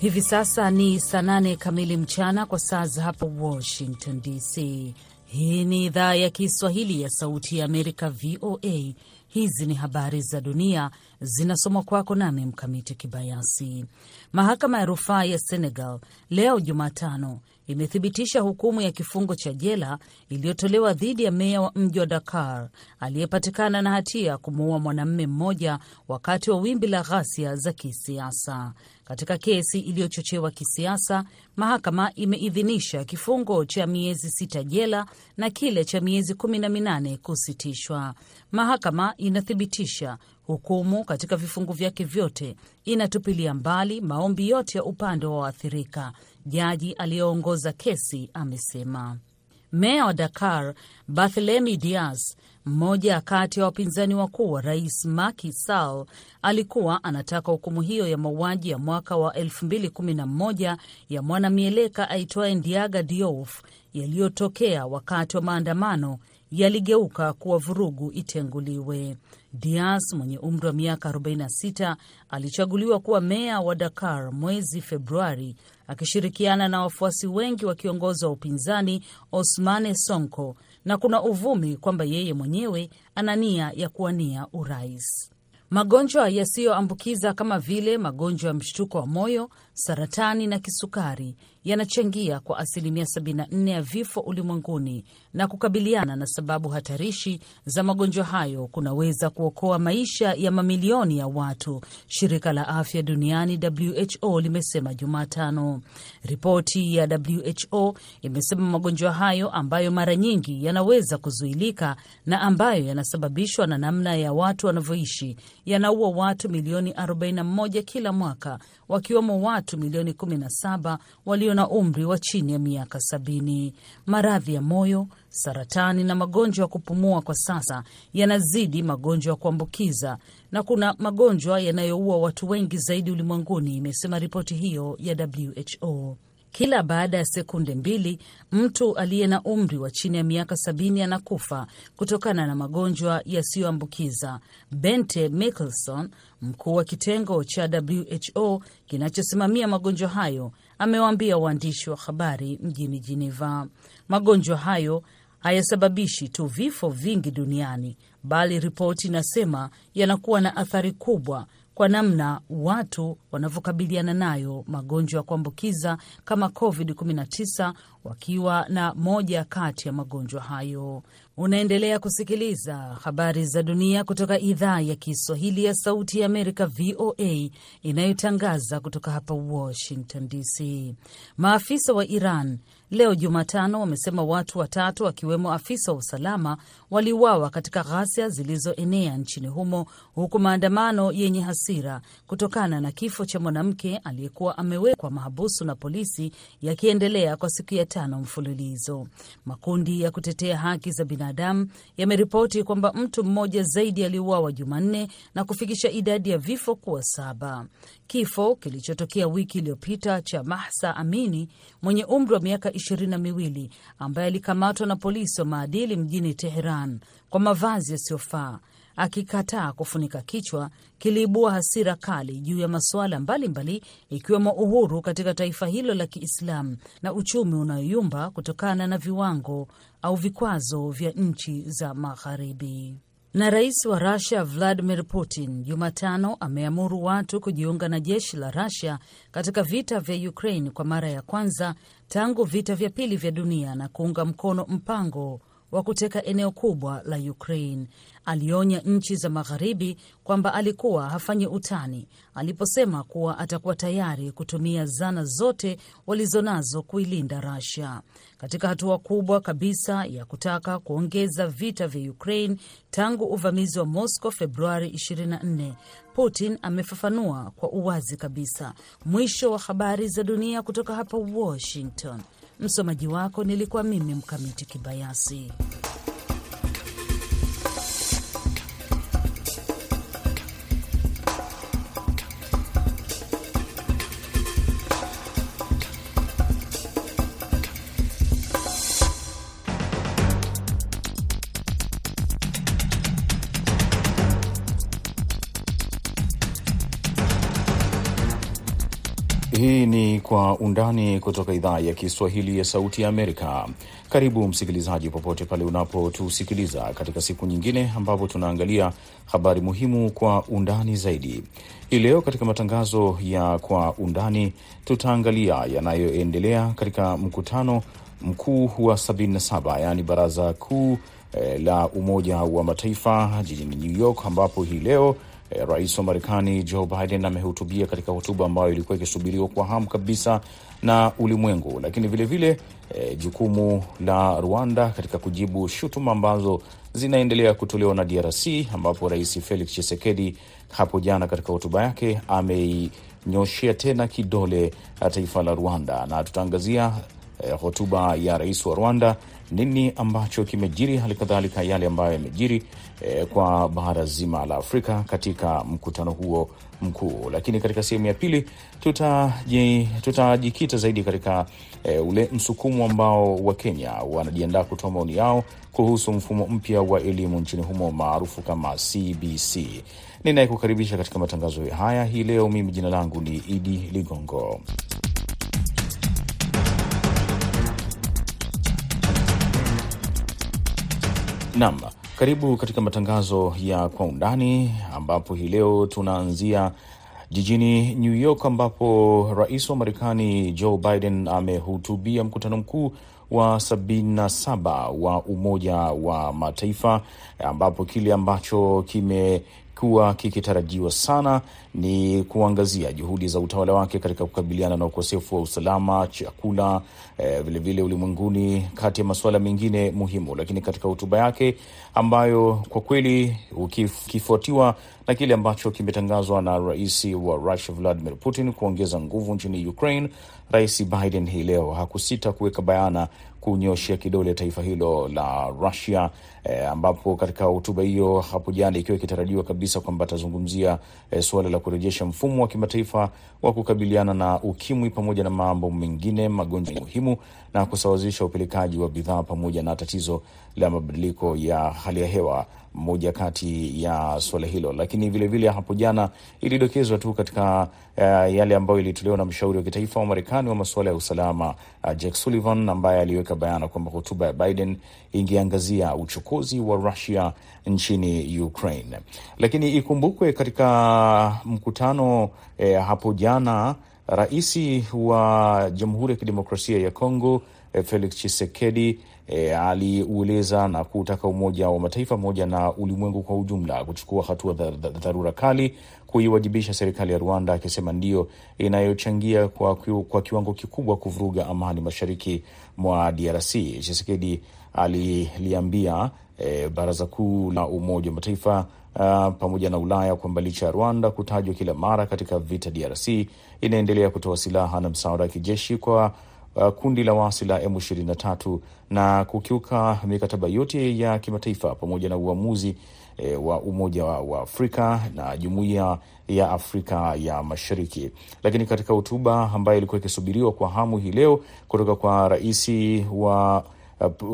Hivi sasa ni saa nane kamili mchana kwa saa za hapa Washington DC. Hii ni idhaa ya Kiswahili ya Sauti ya Amerika, VOA. Hizi ni habari za dunia zinasomwa kwako nami Mkamiti Kibayasi. Mahakama ya rufaa ya Senegal leo Jumatano imethibitisha hukumu ya kifungo cha jela iliyotolewa dhidi ya meya wa mji wa Dakar aliyepatikana na hatia ya kumuua mwanamume mmoja wakati wa wimbi la ghasia za kisiasa. Katika kesi iliyochochewa kisiasa, mahakama imeidhinisha kifungo cha miezi sita jela na kile cha miezi kumi na minane kusitishwa. Mahakama inathibitisha hukumu katika vifungu vyake vyote, inatupilia mbali maombi yote ya upande wa waathirika, jaji aliyeongoza kesi amesema. Meya wa Dakar Barthelemy Dias, mmoja kati ya wapinzani wakuu wa rais Macky Sall, alikuwa anataka hukumu hiyo ya mauaji ya mwaka wa 2011 ya mwanamieleka aitwaye Ndiaga Diouf yaliyotokea wakati wa maandamano yaligeuka kuwa vurugu itenguliwe. Diaz mwenye umri wa miaka 46 alichaguliwa kuwa meya wa Dakar mwezi Februari akishirikiana na wafuasi wengi wa kiongozi wa upinzani Osmane Sonko, na kuna uvumi kwamba yeye mwenyewe ana nia ya kuwania urais. Magonjwa yasiyoambukiza kama vile magonjwa ya mshtuko wa moyo, saratani na kisukari yanachangia kwa asilimia 74 ya vifo ulimwenguni, na kukabiliana na sababu hatarishi za magonjwa hayo kunaweza kuokoa maisha ya mamilioni ya watu, shirika la afya duniani WHO limesema Jumatano. Ripoti ya WHO imesema magonjwa hayo ambayo mara nyingi yanaweza kuzuilika na ambayo yanasababishwa na namna ya watu wanavyoishi yanaua watu milioni 41 kila mwaka, wakiwemo watu milioni 17 walio na umri wa chini ya miaka sabini. Maradhi ya moyo, saratani na magonjwa ya kupumua kwa sasa yanazidi magonjwa ya kuambukiza na kuna magonjwa yanayoua watu wengi zaidi ulimwenguni, imesema ripoti hiyo ya WHO. Kila baada ya sekunde mbili mtu aliye na umri wa chini ya miaka sabini anakufa kutokana na magonjwa yasiyoambukiza. Bente Michelson, mkuu wa kitengo cha WHO kinachosimamia magonjwa hayo, amewaambia waandishi wa habari mjini Geneva, magonjwa hayo hayasababishi tu vifo vingi duniani, bali ripoti inasema yanakuwa na athari kubwa kwa namna watu wanavyokabiliana nayo, magonjwa ya kuambukiza kama COVID-19 wakiwa na moja kati ya magonjwa hayo. Unaendelea kusikiliza habari za dunia kutoka idhaa ya Kiswahili ya Sauti ya Amerika, VOA, inayotangaza kutoka hapa Washington DC. Maafisa wa Iran leo Jumatano wamesema watu watatu wakiwemo afisa wa usalama waliuawa katika ghasia zilizoenea nchini humo, huku maandamano yenye hasira kutokana na kifo cha mwanamke aliyekuwa amewekwa mahabusu na polisi yakiendelea kwa siku ya tano mfululizo. Makundi ya kutetea haki za binadamu yameripoti kwamba mtu mmoja zaidi aliuawa Jumanne na kufikisha idadi ya vifo kuwa saba. Kifo kilichotokea wiki iliyopita cha Mahsa Amini mwenye umri wa miaka ishirini na miwili ambaye alikamatwa na polisi wa maadili mjini Teheran kwa mavazi yasiyofaa akikataa kufunika kichwa kiliibua hasira kali juu ya masuala mbalimbali ikiwemo uhuru katika taifa hilo la Kiislamu na uchumi unayoyumba kutokana na viwango au vikwazo vya nchi za Magharibi. Na rais wa Rusia Vladimir Putin Jumatano ameamuru watu kujiunga na jeshi la Rusia katika vita vya Ukraine kwa mara ya kwanza tangu vita vya pili vya dunia na kuunga mkono mpango wa kuteka eneo kubwa la Ukraine. Alionya nchi za magharibi kwamba alikuwa hafanyi utani aliposema kuwa atakuwa tayari kutumia zana zote walizonazo kuilinda Russia. Katika hatua kubwa kabisa ya kutaka kuongeza vita vya Ukraine tangu uvamizi wa Moscow Februari 24, Putin amefafanua kwa uwazi kabisa. Mwisho wa habari za dunia kutoka hapa Washington. Msomaji wako nilikuwa mimi Mkamiti Kibayasi. Undani kutoka idhaa ya Kiswahili ya Sauti ya Amerika. Karibu msikilizaji, popote pale unapotusikiliza katika siku nyingine ambapo tunaangalia habari muhimu kwa undani zaidi. Hii leo katika matangazo ya Kwa Undani tutaangalia yanayoendelea katika mkutano mkuu wa 77 yaani baraza kuu eh, la Umoja wa Mataifa jijini New York ambapo hii leo Eh, rais wa Marekani Joe Biden amehutubia katika hotuba ambayo ilikuwa ikisubiriwa kwa hamu kabisa na ulimwengu, lakini vilevile vile, eh, jukumu la Rwanda katika kujibu shutuma ambazo zinaendelea kutolewa na DRC ambapo rais Felix Tshisekedi hapo jana katika hotuba yake ameinyoshea tena kidole taifa la Rwanda, na tutaangazia eh, hotuba ya rais wa Rwanda nini ambacho kimejiri, hali kadhalika yale ambayo yamejiri eh, kwa bara zima la Afrika katika mkutano huo mkuu. Lakini katika sehemu ya pili tutajikita tuta zaidi katika eh, ule msukumo ambao wa Kenya wanajiandaa kutoa maoni yao kuhusu mfumo mpya wa elimu nchini humo maarufu kama CBC. Ninayekukaribisha katika matangazo haya hii leo, mimi jina langu ni Idi Ligongo. Naam, karibu katika matangazo ya kwa undani, ambapo hii leo tunaanzia jijini New York ambapo rais wa Marekani Joe Biden amehutubia mkutano mkuu wa 77 wa Umoja wa Mataifa, ambapo kile ambacho kime kuwa kikitarajiwa sana ni kuangazia juhudi za utawala wake katika kukabiliana na ukosefu wa usalama, chakula, vilevile eh, ulimwenguni, kati ya masuala mengine muhimu. Lakini katika hotuba yake ambayo kwa kweli ukifuatiwa na kile ambacho kimetangazwa na rais wa Russia Vladimir Putin kuongeza nguvu nchini Ukraine, Rais Biden hii leo hakusita kuweka bayana kunyoshea kidole taifa hilo la Russia eh, ambapo katika hotuba hiyo hapo jana ikiwa ikitarajiwa kabisa kwamba atazungumzia e, suala la kurejesha mfumo wa kimataifa wa kukabiliana na ukimwi pamoja na mambo mengine magonjwa muhimu na kusawazisha upelekaji wa bidhaa pamoja na tatizo la mabadiliko ya hali ya hewa, moja kati ya suala hilo. Lakini vilevile vile hapo jana ilidokezwa tu katika uh, yale ambayo ilitolewa na mshauri wa kitaifa wa Marekani wa masuala ya usalama uh, Jack Sullivan ambaye aliweka bayana kwamba hotuba ya Biden ingeangazia uchokozi wa Rusia nchini Ukraine. Lakini ikumbukwe katika mkutano eh, hapo jana rais wa Jamhuri ya Kidemokrasia ya Kongo eh, Felix Tshisekedi E, aliueleza na kutaka Umoja wa Mataifa pamoja na ulimwengu kwa ujumla kuchukua hatua dharura kali kuiwajibisha serikali ya Rwanda, akisema ndiyo inayochangia kwa, kwa kiwango kikubwa kuvuruga amani mashariki mwa DRC. Tshisekedi aliliambia e, Baraza Kuu la Umoja wa Mataifa Uh, pamoja na Ulaya kwamba licha ya Rwanda kutajwa kila mara katika vita DRC, inaendelea kutoa silaha na msaada wa kijeshi kwa Uh, kundi la waasi la M23 na kukiuka mikataba yote ya kimataifa pamoja na uamuzi eh, wa Umoja wa, Afrika na Jumuiya ya Afrika ya Mashariki. Lakini katika hotuba ambayo ilikuwa ikisubiriwa kwa hamu hii leo kutoka kwa rais wa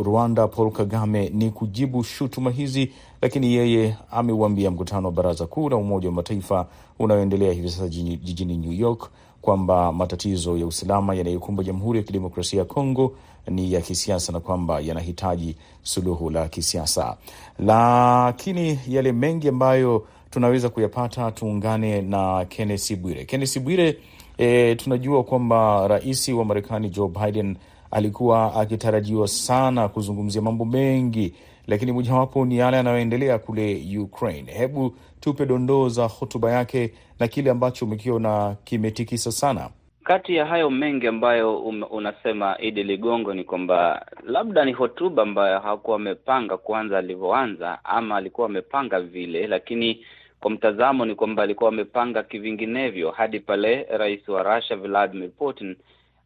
Rwanda Paul Kagame ni kujibu shutuma hizi, lakini yeye ameuambia mkutano wa Baraza Kuu la Umoja wa Mataifa unaoendelea hivi sasa jijini New York kwamba matatizo ya usalama yanayokumba Jamhuri ya Kidemokrasia ya Kongo ni ya kisiasa na kwamba yanahitaji suluhu la kisiasa. Lakini yale mengi ambayo tunaweza kuyapata, tuungane na Kennesi Bwire. Kennesi Bwire, e, tunajua kwamba rais wa Marekani Joe Biden alikuwa akitarajiwa sana kuzungumzia mambo mengi, lakini mojawapo ni yale yanayoendelea kule Ukraine. Hebu tupe dondoo za hotuba yake na kile ambacho umekiona kimetikisa sana. Kati ya hayo mengi ambayo um, unasema Idi Ligongo, ni kwamba labda ni hotuba ambayo hakuwa amepanga kwanza alivyoanza, ama alikuwa amepanga vile, lakini kwa mtazamo ni kwamba alikuwa amepanga kivinginevyo hadi pale rais wa Russia Vladimir Putin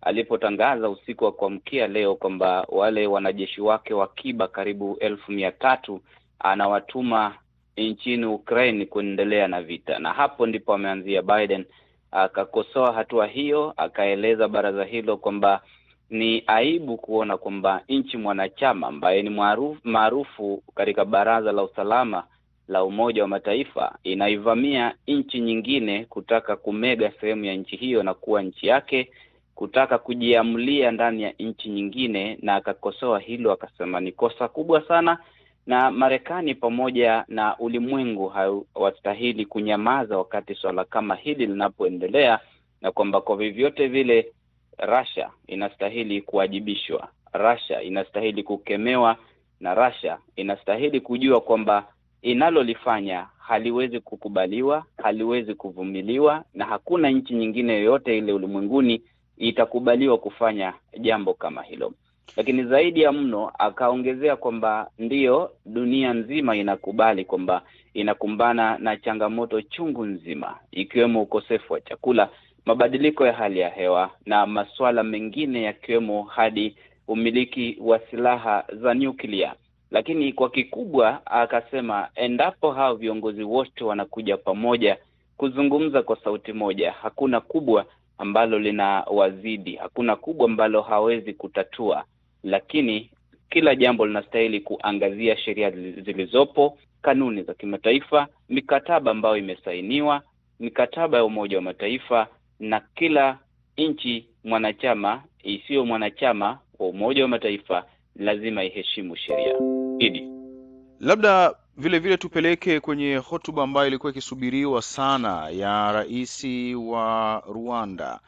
alipotangaza usiku wa kuamkia leo kwamba wale wanajeshi wake wa akiba karibu elfu mia tatu anawatuma nchini Ukraine kuendelea na vita, na hapo ndipo ameanzia Biden akakosoa hatua hiyo, akaeleza baraza hilo kwamba ni aibu kuona kwamba nchi mwanachama ambaye ni maarufu katika baraza la usalama la Umoja wa Mataifa inaivamia nchi nyingine kutaka kumega sehemu ya nchi hiyo na kuwa nchi yake kutaka kujiamulia ndani ya nchi nyingine, na akakosoa hilo, akasema ni kosa kubwa sana, na Marekani pamoja na ulimwengu hawastahili kunyamaza wakati swala kama hili linapoendelea, na kwamba kwa vyovyote vile Russia inastahili kuwajibishwa, Russia inastahili kukemewa, na Russia inastahili kujua kwamba inalolifanya haliwezi kukubaliwa, haliwezi kuvumiliwa, na hakuna nchi nyingine yoyote ile ulimwenguni itakubaliwa kufanya jambo kama hilo. Lakini zaidi ya mno, akaongezea kwamba ndiyo, dunia nzima inakubali kwamba inakumbana na changamoto chungu nzima, ikiwemo ukosefu wa chakula, mabadiliko ya hali ya hewa na masuala mengine yakiwemo hadi umiliki wa silaha za nyuklia. Lakini kwa kikubwa akasema, endapo hao viongozi wote wanakuja pamoja kuzungumza kwa sauti moja, hakuna kubwa ambalo lina wazidi, hakuna kubwa ambalo hawezi kutatua, lakini kila jambo linastahili kuangazia sheria zilizopo, kanuni za kimataifa, mikataba ambayo imesainiwa, mikataba ya Umoja wa Mataifa, na kila nchi mwanachama isiyo mwanachama wa Umoja wa Mataifa lazima iheshimu sheria. Idi, labda vile vile tupeleke kwenye hotuba ambayo ilikuwa ikisubiriwa sana ya rais wa Rwanda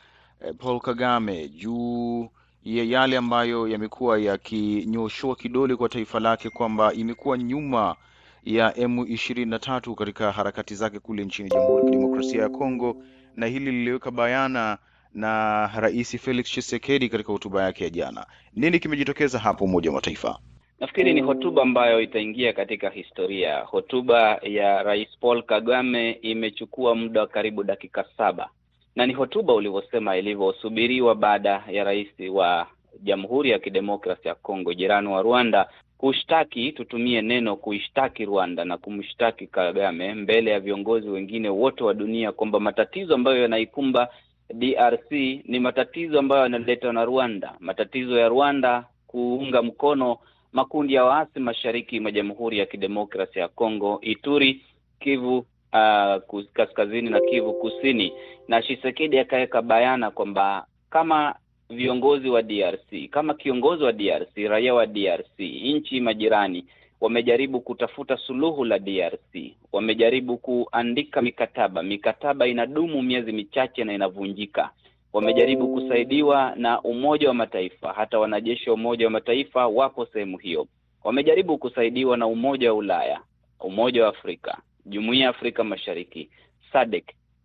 Paul Kagame juu ya yale ambayo yamekuwa yakinyoshoa kidole kwa taifa lake kwamba imekuwa nyuma ya M ishirini na tatu katika harakati zake kule nchini Jamhuri ya Kidemokrasia ya Kongo, na hili liliweka bayana na Rais Felix Tshisekedi katika hotuba yake ya jana. Nini kimejitokeza hapo Umoja wa Mataifa? Nafikiri ni hotuba ambayo itaingia katika historia. Hotuba ya Rais Paul Kagame imechukua muda wa karibu dakika saba. Na ni hotuba ulivyosema ilivyosubiriwa baada ya rais wa Jamhuri ya Kidemokrasia ya Kongo, jirani wa Rwanda, kushtaki, tutumie neno kuishtaki Rwanda na kumshtaki Kagame mbele ya viongozi wengine wote wa dunia kwamba matatizo ambayo yanaikumba DRC ni matatizo ambayo yanaletwa na Rwanda, matatizo ya Rwanda kuunga mkono makundi ya waasi mashariki mwa Jamhuri ya Kidemokrasia ya Kongo, Ituri, Kivu uh, kaskazini na Kivu kusini. Na Tshisekedi akaweka bayana kwamba kama viongozi wa DRC, kama kiongozi wa DRC, raia wa DRC, nchi majirani wamejaribu kutafuta suluhu la DRC, wamejaribu kuandika mikataba, mikataba inadumu miezi michache na inavunjika wamejaribu kusaidiwa na Umoja wa Mataifa, hata wanajeshi wa Umoja wa Mataifa wapo sehemu hiyo. Wamejaribu kusaidiwa na Umoja wa Ulaya, Umoja wa Afrika, Jumuiya ya Afrika Mashariki, SADC,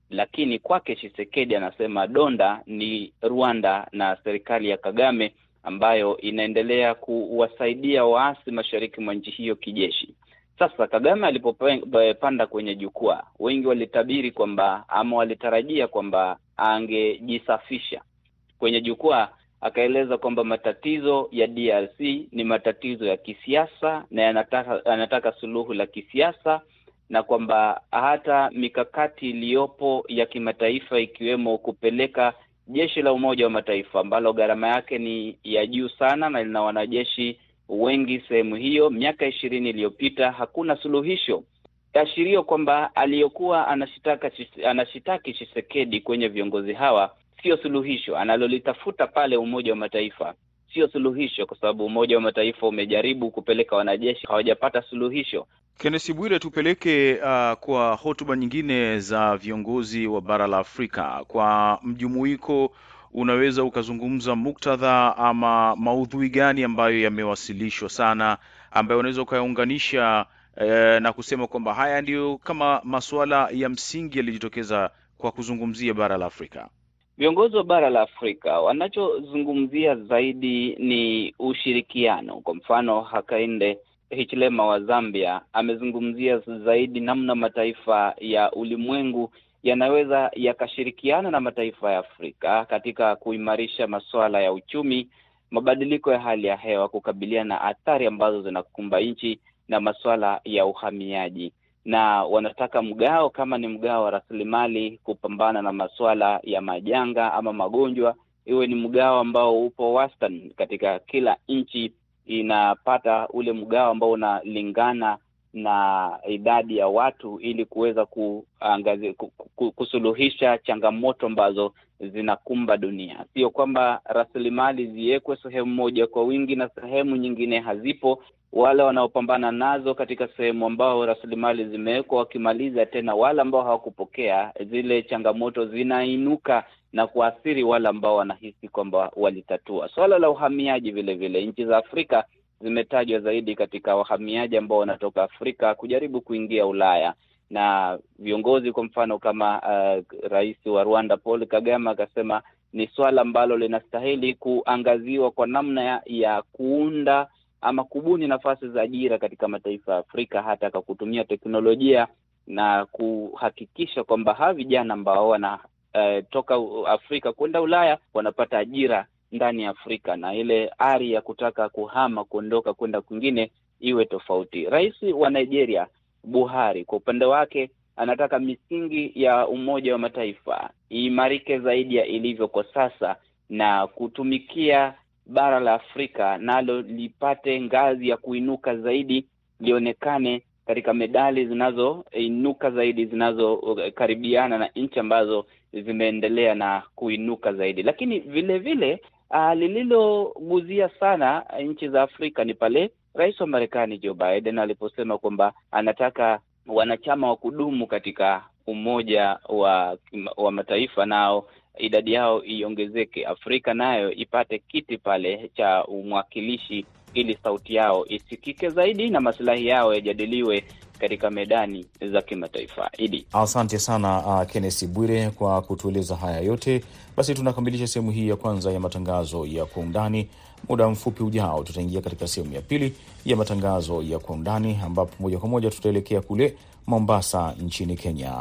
lakini kwake Tshisekedi anasema donda ni Rwanda na serikali ya Kagame ambayo inaendelea kuwasaidia waasi mashariki mwa nchi hiyo kijeshi. Sasa Kagame alipopanda kwenye jukwaa, wengi walitabiri kwamba ama walitarajia kwamba angejisafisha kwenye jukwaa. Akaeleza kwamba matatizo ya DRC ni matatizo ya kisiasa na yanataka, anataka suluhu la kisiasa, na kwamba hata mikakati iliyopo ya kimataifa ikiwemo kupeleka jeshi la Umoja wa Mataifa ambalo gharama yake ni ya juu sana na lina wanajeshi wengi sehemu hiyo, miaka ishirini iliyopita hakuna suluhisho. Ashirio kwamba aliyokuwa anashitaka anashitaki Chisekedi kwenye viongozi hawa sio suluhisho, analolitafuta pale Umoja wa Mataifa sio suluhisho, kwa sababu Umoja wa Mataifa umejaribu kupeleka wanajeshi, hawajapata suluhisho. Kennesi Bwire, tupeleke uh, kwa hotuba nyingine za viongozi wa bara la Afrika kwa mjumuiko unaweza ukazungumza muktadha ama maudhui gani ambayo yamewasilishwa sana ambayo unaweza ukayaunganisha eh, na kusema kwamba haya ndiyo kama masuala ya msingi yalijitokeza kwa kuzungumzia bara la Afrika? Viongozi wa bara la Afrika wanachozungumzia zaidi ni ushirikiano. Kwa mfano, Hakainde Hichilema wa Zambia amezungumzia zaidi namna mataifa ya ulimwengu yanaweza yakashirikiana na mataifa ya Afrika katika kuimarisha masuala ya uchumi, mabadiliko ya hali ya hewa, kukabiliana na athari ambazo zinakumba nchi na masuala ya uhamiaji, na wanataka mgao, kama ni mgao wa rasilimali, kupambana na masuala ya majanga ama magonjwa, iwe ni mgao ambao upo wastani katika kila nchi inapata ule mgao ambao unalingana na idadi ya watu ili kuweza kusuluhisha changamoto ambazo zinakumba dunia. Sio kwamba rasilimali ziwekwe sehemu moja kwa wingi na sehemu nyingine hazipo. Wale wanaopambana nazo katika sehemu ambao rasilimali zimewekwa, wakimaliza tena, wale ambao hawakupokea zile changamoto zinainuka na kuathiri wale ambao wanahisi kwamba walitatua. swala la uhamiaji vile vile, nchi za Afrika zimetajwa zaidi katika wahamiaji ambao wanatoka Afrika kujaribu kuingia Ulaya. Na viongozi kwa mfano kama uh, rais wa Rwanda Paul Kagame akasema ni swala ambalo linastahili kuangaziwa kwa namna ya, ya kuunda ama kubuni nafasi za ajira katika mataifa ya Afrika hata kwa kutumia teknolojia na kuhakikisha kwamba hawa vijana ambao wanatoka uh, Afrika kwenda Ulaya wanapata ajira ndani ya Afrika na ile ari ya kutaka kuhama kuondoka kwenda kwingine iwe tofauti. Rais wa Nigeria Buhari kwa upande wake anataka misingi ya Umoja wa Mataifa iimarike zaidi ya ilivyo kwa sasa na kutumikia bara la Afrika nalo lipate ngazi ya kuinuka zaidi, lionekane katika medali zinazoinuka zaidi zinazokaribiana na nchi ambazo zimeendelea na kuinuka zaidi. Lakini vile vile uh, lililoguzia sana nchi za Afrika ni pale Rais wa Marekani Joe Biden aliposema kwamba anataka wanachama wa kudumu katika Umoja wa, wa Mataifa nao idadi yao iongezeke, Afrika nayo ipate kiti pale cha umwakilishi ili sauti yao isikike zaidi na masilahi yao yajadiliwe katika medani za kimataifa. Idi, asante sana uh, Kenneth Bwire kwa kutueleza haya yote. Basi tunakamilisha sehemu hii ya kwanza ya matangazo ya kwa undani. Muda mfupi ujao, tutaingia katika sehemu ya pili ya matangazo ya kwa undani, ambapo moja kwa moja tutaelekea kule Mombasa nchini Kenya.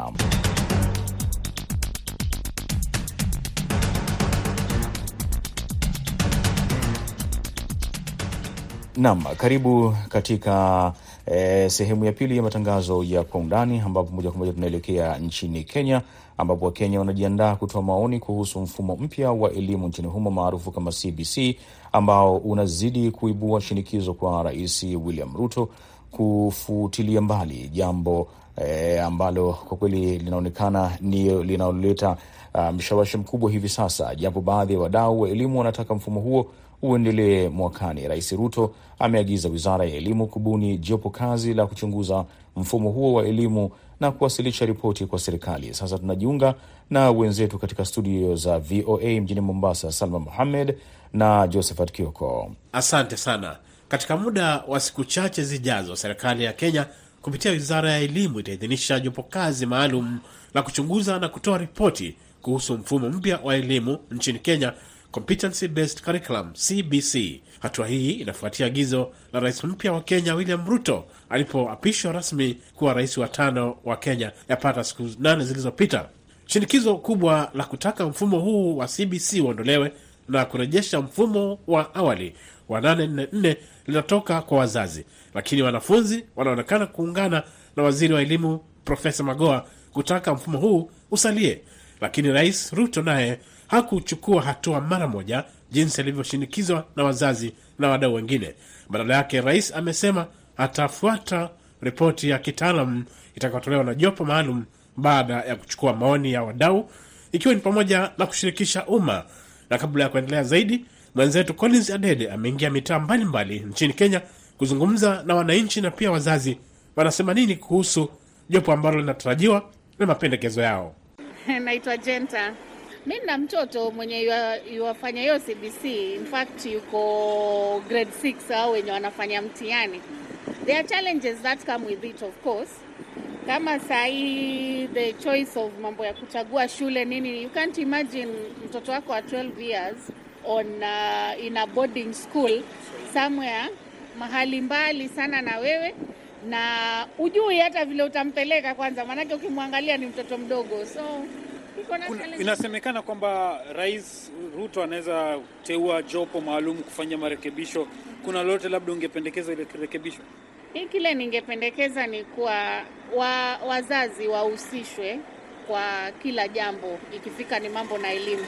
Naam, karibu katika e, sehemu ya pili ya matangazo ya kwa undani, ambapo moja kwa moja tunaelekea nchini Kenya, ambapo Wakenya wanajiandaa kutoa maoni kuhusu mfumo mpya wa elimu nchini humo maarufu kama CBC ambao unazidi kuibua shinikizo kwa Rais William Ruto kufutilia mbali jambo e, ambalo kwa kweli linaonekana ni linaloleta uh, mshawasha mkubwa hivi sasa, japo baadhi ya wadau wa elimu wanataka mfumo huo uendelee mwakani. Rais Ruto ameagiza wizara ya elimu kubuni jopo kazi la kuchunguza mfumo huo wa elimu na kuwasilisha ripoti kwa serikali. Sasa tunajiunga na wenzetu katika studio za VOA mjini Mombasa, Salma Muhammed na Josephat Kioko. Asante sana. Katika muda wa siku chache zijazo, serikali ya Kenya kupitia wizara ya elimu itaidhinisha jopo kazi maalum la kuchunguza na kutoa ripoti kuhusu mfumo mpya wa elimu nchini Kenya, Competency Based Curriculum CBC. Hatua hii inafuatia agizo la rais mpya wa Kenya William Ruto alipoapishwa rasmi kuwa rais wa tano wa Kenya yapata siku nane zilizopita. Shinikizo kubwa la kutaka mfumo huu wa CBC uondolewe na kurejesha mfumo wa awali wa 844 linatoka kwa wazazi, lakini wanafunzi wanaonekana kuungana na waziri wa elimu Profesa Magoa kutaka mfumo huu usalie, lakini rais Ruto naye hakuchukua hatua mara moja jinsi alivyoshinikizwa na wazazi na wadau wengine. Badala yake, rais amesema atafuata ripoti ya kitaalam itakayotolewa na jopo maalum baada ya kuchukua maoni ya wadau, ikiwa ni pamoja na kushirikisha umma. Na kabla ya kuendelea zaidi, mwenzetu Collins Adede ameingia mitaa mbalimbali nchini Kenya kuzungumza na wananchi na pia wazazi wanasema nini kuhusu jopo ambalo linatarajiwa na mapendekezo yao. Naitwa Jenta. Mi na mtoto mwenye yuwafanya hiyo CBC, in fact yuko grade 6 au wenye wanafanya mtihani. There are challenges that come with it of course. Kama sahii the choice of mambo ya kuchagua shule nini, you can't imagine mtoto wako wa 12 years on uh, in a boarding school somewhere mahali mbali sana na wewe na ujui hata vile utampeleka kwanza, maanake ukimwangalia ni mtoto mdogo so kuna, inasemekana kwamba Rais Ruto anaweza teua jopo maalum kufanya marekebisho. Kuna lolote labda ungependekeza ile rekebisho? Hii kile ningependekeza ni kuwa wa, wazazi wahusishwe kwa kila jambo ikifika ni mambo na elimu,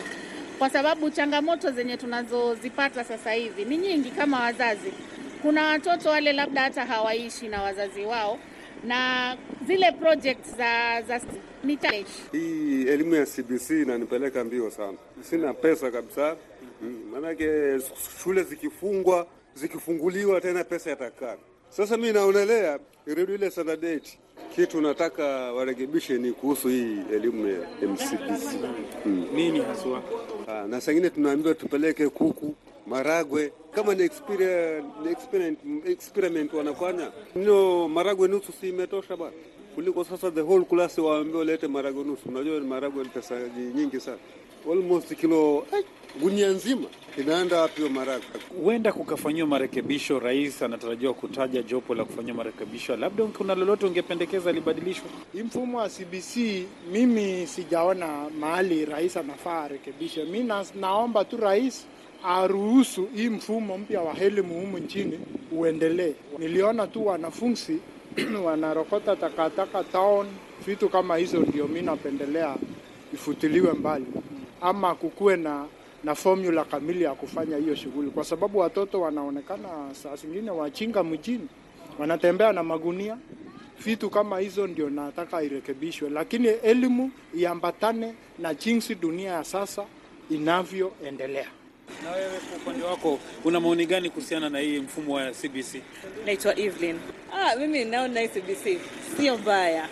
kwa sababu changamoto zenye tunazozipata sasa hivi ni nyingi. Kama wazazi, kuna watoto wale labda hata hawaishi na wazazi wao na zile project za, za ni challenge. Hii elimu ya CBC inanipeleka mbio sana, sina pesa kabisa. Mm, Maanake shule zikifungwa zikifunguliwa tena pesa yatakaa. Sasa mi naonelea irudi ile standard eight. Kitu nataka warekebishe ni kuhusu hii elimu ya MCBC. Mm. Nini haswa? Ah, na sangine tunaambiwa tupeleke kuku maragwe kama ni experiment, experiment, experiment wanafanya no maragwe nusu si imetosha bwana kuliko sasa the whole class waambie lete maragwe nusu. Unajua ni maragwe ni pesa nyingi sana, almost kilo eh, gunia nzima inaenda wapi hiyo maragwe? Huenda kukafanyiwa marekebisho. Rais anatarajiwa kutaja jopo la kufanyia marekebisho, labda kuna lolote ungependekeza libadilishwe? Hii mfumo wa CBC mimi sijaona mahali rais anafaa arekebishe. Mi naomba tu rais aruhusu hii mfumo mpya wa elimu humu nchini uendelee. Niliona tu wanafunzi wanarokota takataka town, vitu kama hizo, ndio mi napendelea ifutiliwe mbali, ama kukuwe na na formula kamili ya kufanya hiyo shughuli, kwa sababu watoto wanaonekana saa zingine wachinga mjini, wanatembea na magunia vitu kama hizo ndio nataka irekebishwe, lakini elimu iambatane na jinsi dunia ya sasa inavyoendelea. Na wewe kwa upande wako una maoni gani kuhusiana na hii mfumo wa CBC? Naitwa Evelyn. Ah, mimi naona CBC sio mbaya,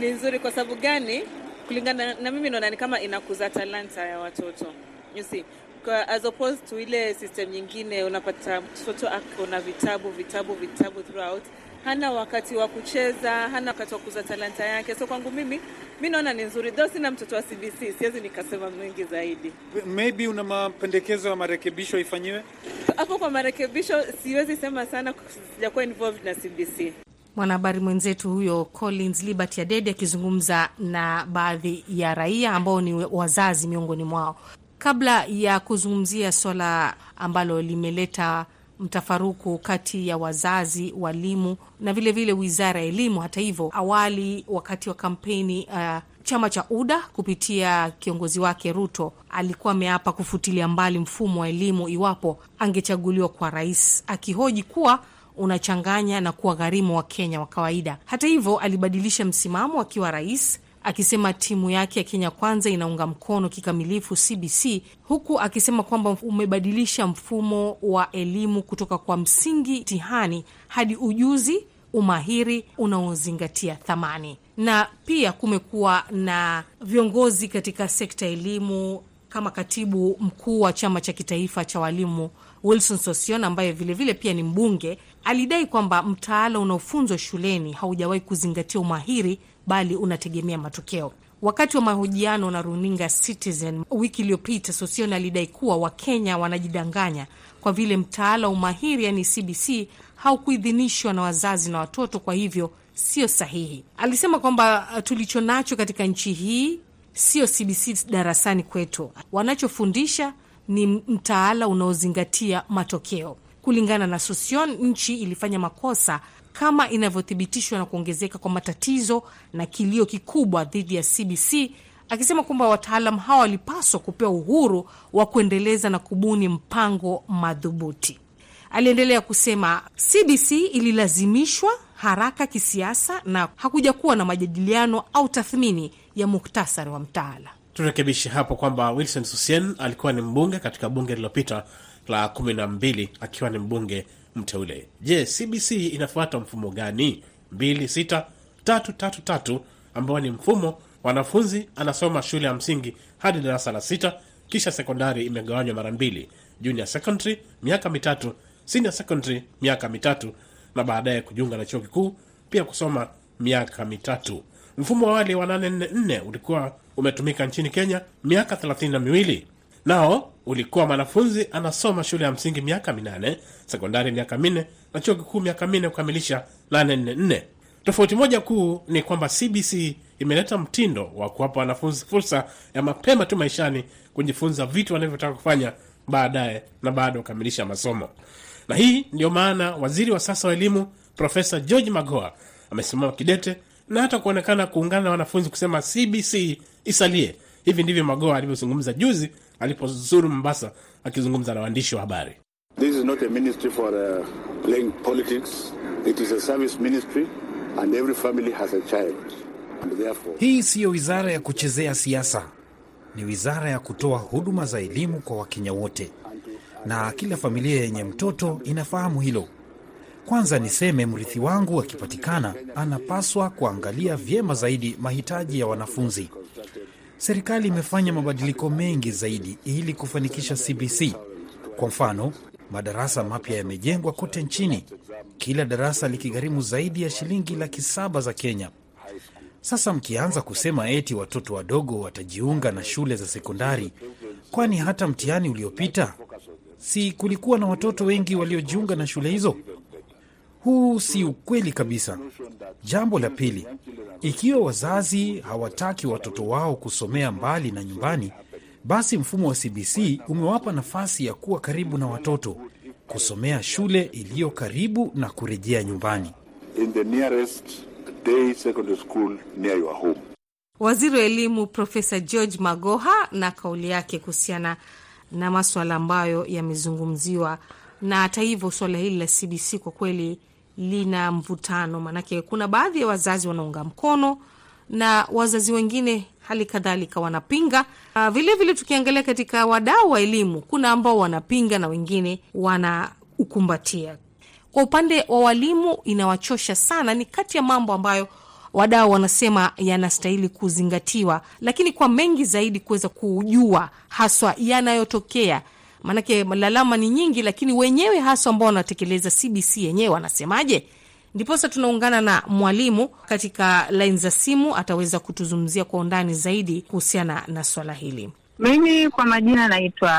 ni nzuri. Kwa sababu gani? Kulingana na mimi naona ni kama inakuza talanta ya watoto you see, as opposed to ile system nyingine, unapata mtoto ako na vitabu vitabu vitabu throughout, hana wakati wa kucheza, hana wakati wa kuza talanta yake. So kwangu mimi mi naona ni nzuri, though sina mtoto wa CBC, siwezi nikasema mengi zaidi Maybe una mapendekezo ya marekebisho ifanyiwe? hapo. Kwa marekebisho siwezi sema sana, sijakuwa involved na CBC. Mwanahabari mwenzetu huyo Collins Liberty Adede akizungumza na baadhi ya raia ambao ni wazazi miongoni mwao, kabla ya kuzungumzia swala ambalo limeleta mtafaruku kati ya wazazi, walimu na vilevile vile wizara ya elimu. Hata hivyo, awali wakati wa kampeni uh, chama cha UDA kupitia kiongozi wake Ruto alikuwa ameapa kufutilia mbali mfumo wa elimu iwapo angechaguliwa kwa rais, akihoji kuwa unachanganya na kuwa gharimu wa Kenya wa kawaida. Hata hivyo, alibadilisha msimamo akiwa rais akisema timu yake ya Kenya Kwanza inaunga mkono kikamilifu CBC, huku akisema kwamba umebadilisha mfumo wa elimu kutoka kwa msingi mtihani hadi ujuzi, umahiri unaozingatia thamani. Na pia kumekuwa na viongozi katika sekta ya elimu kama katibu mkuu wa chama cha kitaifa cha walimu Wilson Sosion ambaye vilevile vile pia ni mbunge alidai kwamba mtaala unaofunzwa shuleni haujawahi kuzingatia umahiri bali unategemea matokeo. Wakati wa mahojiano na runinga Citizen wiki iliyopita, Sosion alidai kuwa Wakenya wanajidanganya kwa vile mtaala umahiri yani CBC haukuidhinishwa na wazazi na watoto, kwa hivyo sio sahihi. Alisema kwamba tulicho nacho katika nchi hii sio CBC darasani kwetu, wanachofundisha ni mtaala unaozingatia matokeo. Kulingana na Sosion, nchi ilifanya makosa kama inavyothibitishwa na kuongezeka kwa matatizo na kilio kikubwa dhidi ya CBC, akisema kwamba wataalam hawa walipaswa kupewa uhuru wa kuendeleza na kubuni mpango madhubuti. Aliendelea kusema CBC ililazimishwa haraka kisiasa na hakuja kuwa na majadiliano au tathmini ya muktasari wa mtaala. Turekebishe hapo kwamba Wilson Susien alikuwa ni mbunge katika bunge lililopita la kumi na mbili akiwa ni mbunge mteule. Je, CBC inafuata mfumo gani? mbili sita tatu tatu tatu ambao ni mfumo wanafunzi anasoma shule ya msingi hadi darasa la sita, kisha sekondari imegawanywa mara mbili, junior secondary miaka mitatu, senior secondary miaka mitatu, na baadaye kujiunga na chuo kikuu pia kusoma miaka mitatu. Mfumo wa awali wa 844 ulikuwa umetumika nchini Kenya miaka thelathini na miwili nao ulikuwa mwanafunzi anasoma shule ya msingi miaka minane, sekondari miaka minne na chuo kikuu miaka minne kukamilisha 844. Tofauti moja kuu ni kwamba CBC imeleta mtindo wa kuwapa wanafunzi fursa ya mapema tu maishani kujifunza vitu wanavyotaka kufanya baadaye na baada ya kukamilisha masomo. Na hii ndio maana waziri wa sasa wa elimu Profesa George Magoha amesimama kidete na hata kuonekana kuungana na wanafunzi kusema CBC isalie. Hivi ndivyo Magoha alivyozungumza juzi alipozuru Mombasa akizungumza na waandishi wa habari. This is not a ministry for uh, playing politics. It is a service ministry. and every family has a child. And therefore, Hii siyo wizara ya kuchezea siasa, ni wizara ya kutoa huduma za elimu kwa Wakenya wote, na kila familia yenye mtoto inafahamu hilo. Kwanza niseme, mrithi wangu akipatikana, anapaswa kuangalia vyema zaidi mahitaji ya wanafunzi. Serikali imefanya mabadiliko mengi zaidi ili kufanikisha CBC. Kwa mfano, madarasa mapya yamejengwa kote nchini, kila darasa likigharimu zaidi ya shilingi laki saba za Kenya. Sasa mkianza kusema eti watoto wadogo watajiunga na shule za sekondari, kwani hata mtihani uliopita si kulikuwa na watoto wengi waliojiunga na shule hizo? Huu si ukweli kabisa. Jambo la pili, ikiwa wazazi hawataki watoto wao kusomea mbali na nyumbani, basi mfumo wa CBC umewapa nafasi ya kuwa karibu na watoto, kusomea shule iliyo karibu na kurejea nyumbani. in the nearest day secondary school near your home. Waziri wa elimu Profesa George Magoha na kauli yake kuhusiana na maswala ambayo yamezungumziwa. Na hata hivyo, suala hili la CBC kwa kweli lina mvutano, maanake kuna baadhi ya wazazi wanaunga mkono na wazazi wengine hali kadhalika wanapinga. vilevile. vilevile tukiangalia katika wadau wa elimu, kuna ambao wanapinga na wengine wanaukumbatia. Kwa upande wa walimu inawachosha sana, ni kati ya mambo ambayo wadau wanasema yanastahili kuzingatiwa, lakini kwa mengi zaidi kuweza kujua haswa yanayotokea, maanake lalama ni nyingi, lakini wenyewe haswa ambao wanatekeleza CBC yenyewe wanasemaje? Ndiposa tunaungana na mwalimu katika laini za simu, ataweza kutuzungumzia kwa undani zaidi kuhusiana na swala hili. Mimi kwa majina naitwa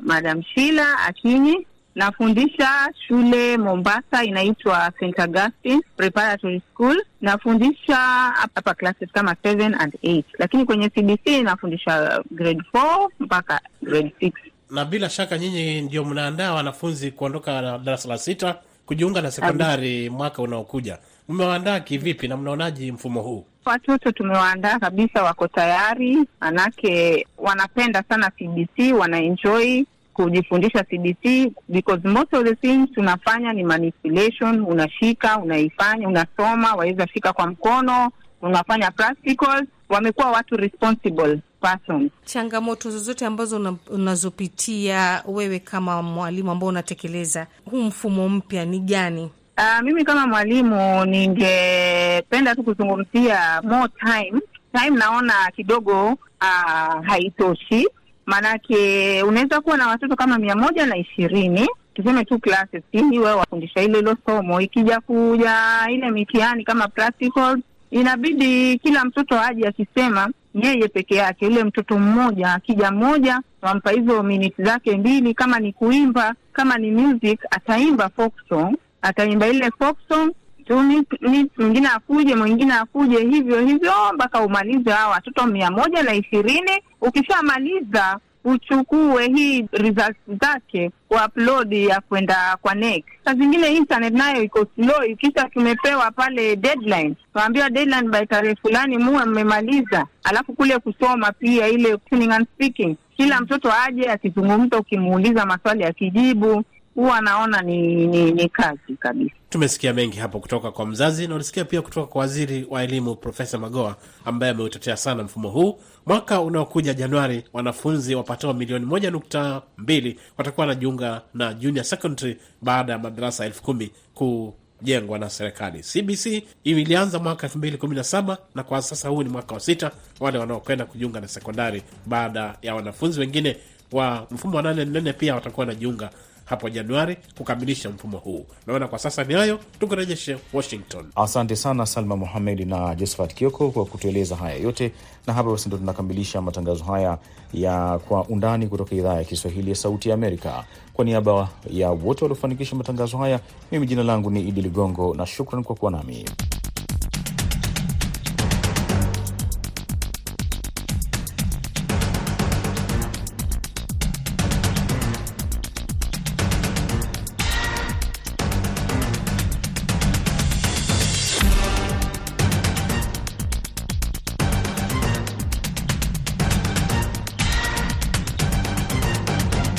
Madam Shila Akinyi, nafundisha shule Mombasa inaitwa St Augustine Preparatory School. Nafundisha hapa classes kama 7 and 8, lakini kwenye CBC nafundisha grade 4 mpaka grade 6. Na bila shaka nyinyi ndio mnaandaa wanafunzi kuondoka darasa la sita kujiunga na sekondari mwaka unaokuja. Mmewaandaa kivipi na mnaonaji mfumo huu? Watoto tumewaandaa kabisa, wako tayari, manake wanapenda sana CBC, wanaenjoy kujifundisha CBC because most of the things tunafanya ni manipulation. Unashika, unaifanya, unasoma, waweza shika kwa mkono, unafanya practicals. Wamekuwa watu responsible persons. Changamoto zozote ambazo una- unazopitia wewe kama mwalimu ambao unatekeleza huu mfumo mpya ni gani? Uh, mimi kama mwalimu ningependa tu kuzungumzia more time. Time naona kidogo uh, haitoshi, maanake unaweza kuwa na watoto kama mia moja na ishirini tuseme tu classes ili wewe wafundisha ile ilo somo, ikija kuja ile mitihani kama practicals, inabidi kila mtoto aje akisema yeye peke yake. Yule mtoto mmoja akija mmoja, wampa hizo minute zake mbili, kama ni kuimba, kama ni music, ataimba folk song ataimba ile folk song mwingine akuje, mwingine akuje, hivyo hivyo mpaka umalize hawa watoto mia moja na ishirini. Ukishamaliza uchukue hii results zake kuupload ya kwenda kwa NEC. Saa zingine internet nayo iko slow, kisha tumepewa pale deadline, tunaambiwa deadline by tarehe fulani muwe mmemaliza, alafu kule kusoma pia ile listening and speaking, kila mtoto aje akizungumza, ukimuuliza maswali akijibu huwa anaona ni, ni, ni kazi kabisa. Tumesikia mengi hapo kutoka kwa mzazi na ulisikia pia kutoka kwa waziri wa elimu Profesa Magoa ambaye ameutetea sana mfumo huu. Mwaka unaokuja Januari, wanafunzi wapatao milioni moja nukta mbili watakuwa wanajiunga na junior secondary baada ya madarasa elfu kumi kujengwa na serikali. CBC ilianza mwaka elfu mbili kumi na saba na kwa sasa huu ni mwaka wa sita, wale wanaokwenda kujiunga na sekondari baada ya wanafunzi wengine wa mfumo wa nane nne pia watakuwa wanajiunga hapo Januari kukamilisha mfumo huu. Naona kwa sasa ni hayo, tukurejeshe Washington. Asante sana Salma Muhamed na Josephat Kioko kwa kutueleza haya yote, na hapa basi ndo tunakamilisha matangazo haya ya Kwa Undani kutoka idhaa ya Kiswahili ya Sauti ya Amerika. Kwa niaba ya wote waliofanikisha matangazo haya, mimi jina langu ni Idi Ligongo na shukran kwa kuwa nami.